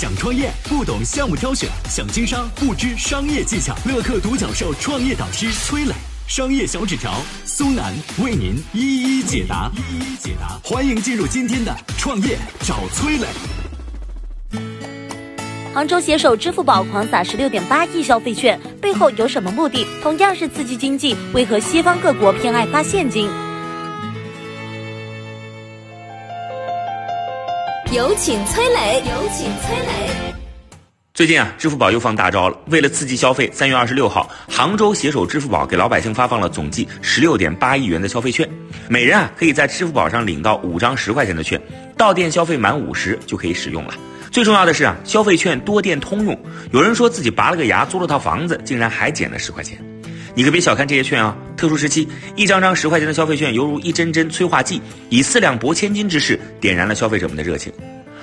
想创业不懂项目挑选，想经商不知商业技巧。乐客独角兽创业导师崔磊，商业小纸条苏南为您一一解答。一一解答，欢迎进入今天的创业找崔磊。杭州携手支付宝狂撒十六点八亿消费券，背后有什么目的？同样是刺激经济，为何西方各国偏爱发现金？有请崔磊，有请崔磊。最近啊，支付宝又放大招了。为了刺激消费，三月二十六号，杭州携手支付宝给老百姓发放了总计十六点八亿元的消费券，每人啊可以在支付宝上领到五张十块钱的券，到店消费满五十就可以使用了。最重要的是啊，消费券多店通用。有人说自己拔了个牙，租了套房子，竟然还减了十块钱。你可别小看这些券啊！特殊时期，一张张十块钱的消费券犹如一针针催化剂，以四两拨千斤之势点燃了消费者们的热情。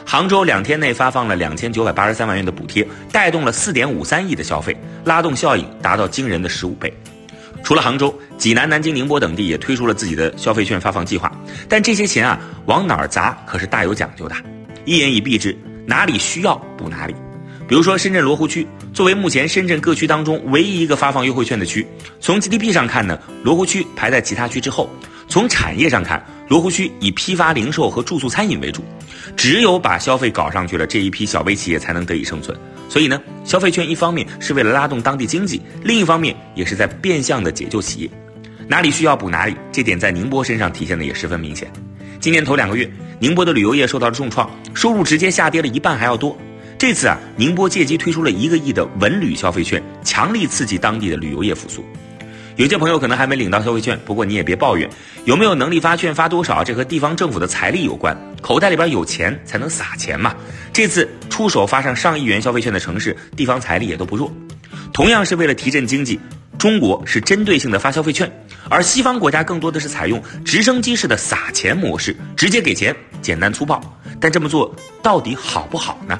杭州两天内发放了两千九百八十三万元的补贴，带动了四点五三亿的消费，拉动效应达到惊人的十五倍。除了杭州，济南、南京、宁波等地也推出了自己的消费券发放计划，但这些钱啊，往哪儿砸可是大有讲究的，一言以蔽之。哪里需要补哪里，比如说深圳罗湖区，作为目前深圳各区当中唯一一个发放优惠券的区，从 GDP 上看呢，罗湖区排在其他区之后；从产业上看，罗湖区以批发、零售和住宿餐饮为主，只有把消费搞上去了，这一批小微企业才能得以生存。所以呢，消费券一方面是为了拉动当地经济，另一方面也是在变相的解救企业。哪里需要补哪里，这点在宁波身上体现的也十分明显。今年头两个月，宁波的旅游业受到了重创，收入直接下跌了一半还要多。这次啊，宁波借机推出了一个亿的文旅消费券，强力刺激当地的旅游业复苏。有些朋友可能还没领到消费券，不过你也别抱怨，有没有能力发券发多少，这和地方政府的财力有关，口袋里边有钱才能撒钱嘛。这次出手发上上亿元消费券的城市，地方财力也都不弱。同样是为了提振经济。中国是针对性的发消费券，而西方国家更多的是采用直升机式的撒钱模式，直接给钱，简单粗暴。但这么做到底好不好呢？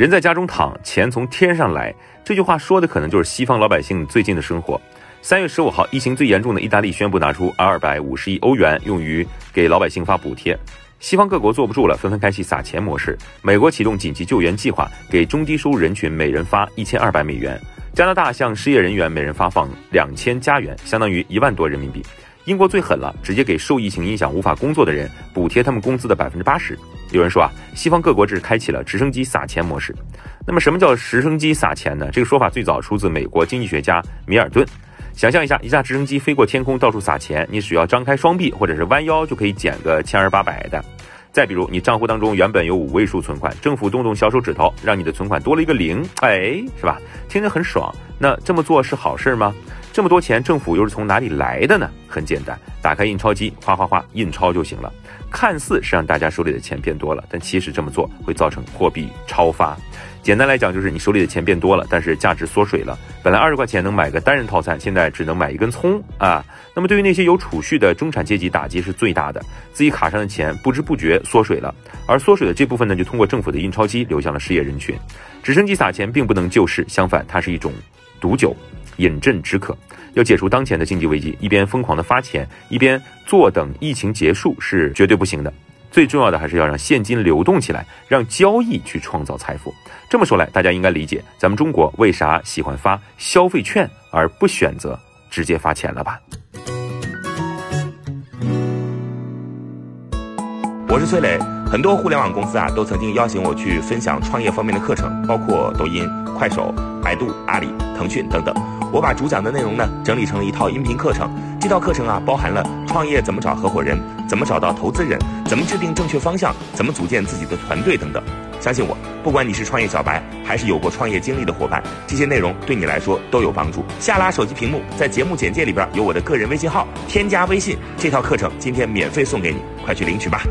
人在家中躺，钱从天上来。这句话说的可能就是西方老百姓最近的生活。三月十五号，疫情最严重的意大利宣布拿出二百五十亿欧元，用于给老百姓发补贴。西方各国坐不住了，纷纷开启撒钱模式。美国启动紧急救援计划，给中低收入人群每人发一千二百美元。加拿大向失业人员每人发放两千加元，相当于一万多人民币。英国最狠了，直接给受疫情影响无法工作的人补贴他们工资的百分之八十。有人说啊，西方各国这是开启了直升机撒钱模式。那么什么叫直升机撒钱呢？这个说法最早出自美国经济学家米尔顿。想象一下，一架直升机飞过天空，到处撒钱，你只要张开双臂或者是弯腰，就可以捡个千儿八百的。再比如，你账户当中原本有五位数存款，政府动动小手指头，让你的存款多了一个零，哎，是吧？听着很爽。那这么做是好事吗？这么多钱，政府又是从哪里来的呢？很简单，打开印钞机，哗哗哗印钞就行了。看似是让大家手里的钱变多了，但其实这么做会造成货币超发。简单来讲，就是你手里的钱变多了，但是价值缩水了。本来二十块钱能买个单人套餐，现在只能买一根葱啊。那么对于那些有储蓄的中产阶级，打击是最大的，自己卡上的钱不知不觉缩水了。而缩水的这部分呢，就通过政府的印钞机流向了失业人群。直升机撒钱并不能救市，相反，它是一种毒酒，饮鸩止渴。要解除当前的经济危机，一边疯狂的发钱，一边坐等疫情结束，是绝对不行的。最重要的还是要让现金流动起来，让交易去创造财富。这么说来，大家应该理解咱们中国为啥喜欢发消费券而不选择直接发钱了吧？我是崔磊，很多互联网公司啊都曾经邀请我去分享创业方面的课程，包括抖音、快手、百度、阿里、腾讯等等。我把主讲的内容呢整理成了一套音频课程，这套课程啊包含了创业怎么找合伙人，怎么找到投资人，怎么制定正确方向，怎么组建自己的团队等等。相信我，不管你是创业小白，还是有过创业经历的伙伴，这些内容对你来说都有帮助。下拉手机屏幕，在节目简介里边有我的个人微信号，添加微信，这套课程今天免费送给你，快去领取吧。